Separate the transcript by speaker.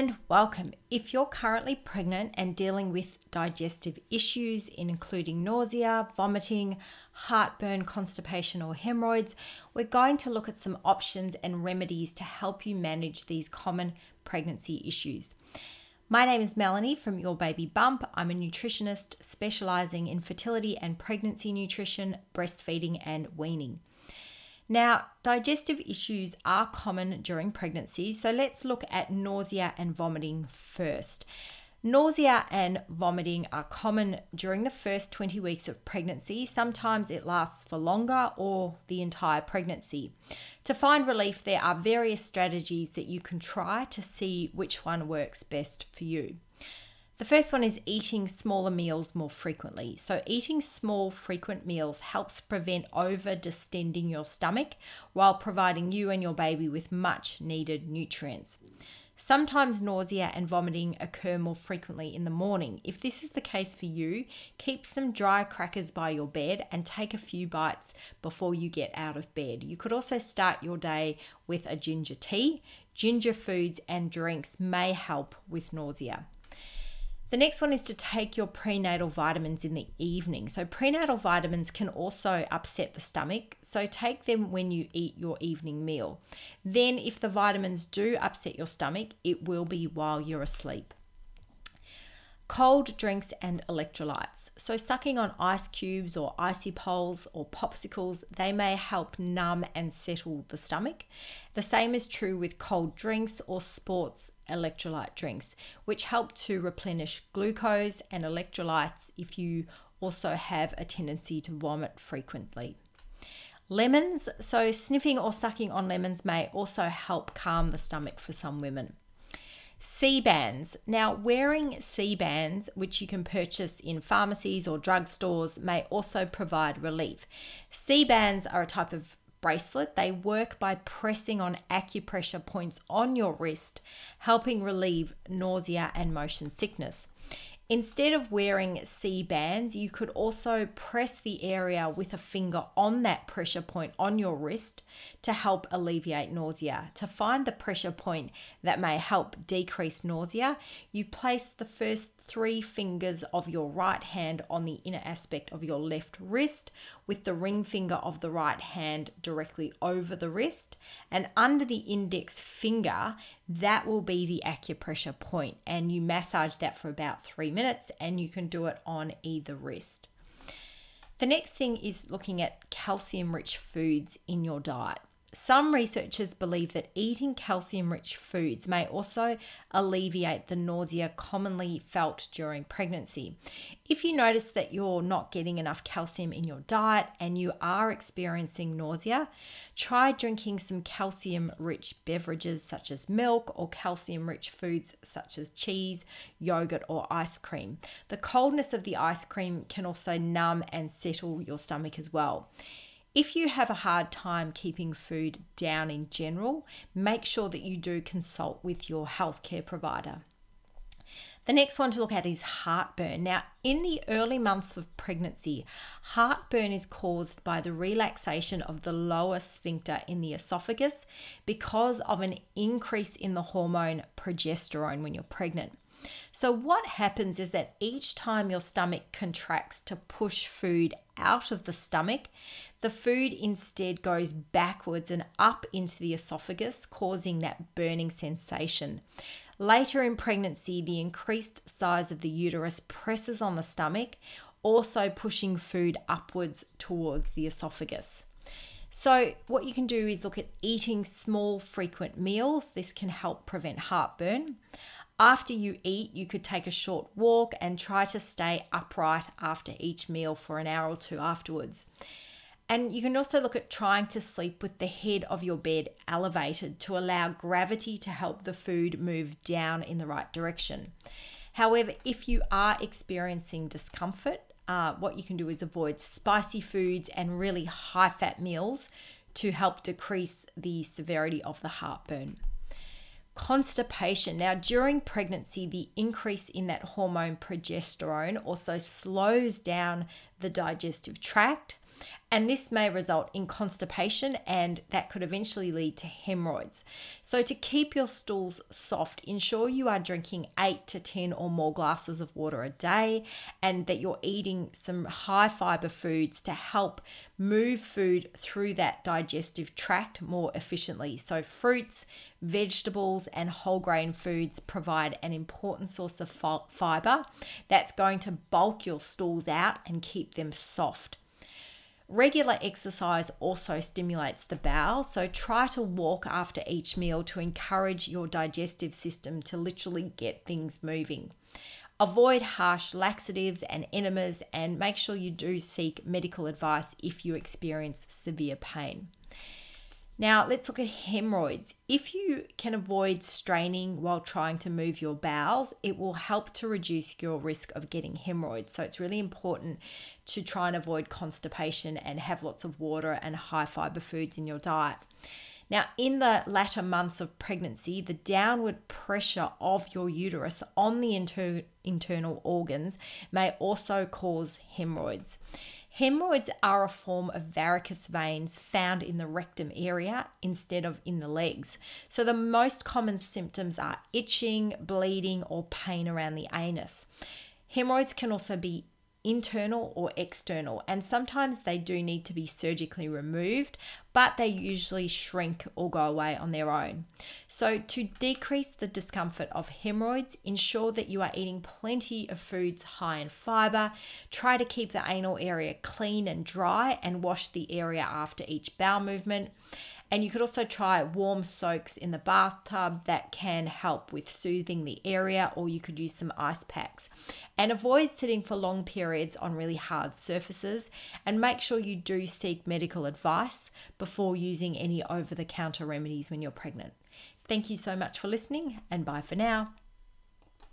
Speaker 1: and welcome. If you're currently pregnant and dealing with digestive issues, including nausea, vomiting, heartburn, constipation, or hemorrhoids, we're going to look at some options and remedies to help you manage these common pregnancy issues. My name is Melanie from Your Baby Bump. I'm a nutritionist specializing in fertility and pregnancy nutrition, breastfeeding, and weaning. Now, digestive issues are common during pregnancy, so let's look at nausea and vomiting first. Nausea and vomiting are common during the first 20 weeks of pregnancy. Sometimes it lasts for longer or the entire pregnancy. To find relief, there are various strategies that you can try to see which one works best for you. The first one is eating smaller meals more frequently. So, eating small, frequent meals helps prevent over distending your stomach while providing you and your baby with much needed nutrients. Sometimes nausea and vomiting occur more frequently in the morning. If this is the case for you, keep some dry crackers by your bed and take a few bites before you get out of bed. You could also start your day with a ginger tea. Ginger foods and drinks may help with nausea. The next one is to take your prenatal vitamins in the evening. So, prenatal vitamins can also upset the stomach, so take them when you eat your evening meal. Then, if the vitamins do upset your stomach, it will be while you're asleep cold drinks and electrolytes. So, sucking on ice cubes or icy poles or popsicles, they may help numb and settle the stomach. The same is true with cold drinks or sports electrolyte drinks, which help to replenish glucose and electrolytes if you also have a tendency to vomit frequently. Lemons, so sniffing or sucking on lemons may also help calm the stomach for some women. Sea-Bands. Now, wearing Sea-Bands, which you can purchase in pharmacies or drugstores, may also provide relief. Sea-Bands are a type of bracelet. They work by pressing on acupressure points on your wrist, helping relieve nausea and motion sickness. Instead of wearing Sea-Bands, you could also press the area with a finger on that pressure point on your wrist to help alleviate nausea. To find the pressure point that may help decrease nausea, you place the first three fingers of your right hand on the inner aspect of your left wrist, with the ring finger of the right hand directly over the wrist. And under the index finger, that will be the acupressure point. And you massage that for about three minutes, and you can do it on either wrist. The next thing is looking at calcium rich foods in your diet. Some researchers believe that eating calcium rich foods may also alleviate the nausea commonly felt during pregnancy. If you notice that you're not getting enough calcium in your diet and you are experiencing nausea, try drinking some calcium rich beverages such as milk or calcium rich foods such as cheese, yogurt, or ice cream. The coldness of the ice cream can also numb and settle your stomach as well. If you have a hard time keeping food down in general, make sure that you do consult with your healthcare provider. The next one to look at is heartburn. Now, in the early months of pregnancy, heartburn is caused by the relaxation of the lower sphincter in the esophagus because of an increase in the hormone progesterone when you're pregnant. So, what happens is that each time your stomach contracts to push food out of the stomach, the food instead goes backwards and up into the esophagus, causing that burning sensation. Later in pregnancy, the increased size of the uterus presses on the stomach, also pushing food upwards towards the esophagus. So, what you can do is look at eating small, frequent meals. This can help prevent heartburn. After you eat, you could take a short walk and try to stay upright after each meal for an hour or two afterwards. And you can also look at trying to sleep with the head of your bed elevated to allow gravity to help the food move down in the right direction. However, if you are experiencing discomfort, uh, what you can do is avoid spicy foods and really high fat meals to help decrease the severity of the heartburn constipation. Now, during pregnancy, the increase in that hormone progesterone also slows down the digestive tract. And this may result in constipation and that could eventually lead to hemorrhoids. So, to keep your stools soft, ensure you are drinking 8 to 10 or more glasses of water a day and that you're eating some high fiber foods to help move food through that digestive tract more efficiently. So, fruits, vegetables, and whole grain foods provide an important source of fiber that's going to bulk your stools out and keep them soft. Regular exercise also stimulates the bowel, so try to walk after each meal to encourage your digestive system to literally get things moving. Avoid harsh laxatives and enemas and make sure you do seek medical advice if you experience severe pain. Now, let's look at hemorrhoids. If you can avoid straining while trying to move your bowels, it will help to reduce your risk of getting hemorrhoids. So, it's really important to try and avoid constipation and have lots of water and high fiber foods in your diet. Now, in the latter months of pregnancy, the downward pressure of your uterus on the inter- internal organs may also cause hemorrhoids. Hemorrhoids are a form of varicose veins found in the rectum area instead of in the legs. So, the most common symptoms are itching, bleeding, or pain around the anus. Hemorrhoids can also be internal or external, and sometimes they do need to be surgically removed, but they usually shrink or go away on their own. So, to decrease the discomfort of hemorrhoids, ensure that you are eating plenty of foods high in fiber. Try to keep the anal area clean and dry, and wash the area after each bowel movement. And you could also try warm soaks in the bathtub that can help with soothing the area, or you could use some ice packs. And avoid sitting for long periods on really hard surfaces, and make sure you do seek medical advice before using any over the counter remedies when you're pregnant. Thank you so much for listening, and bye for now.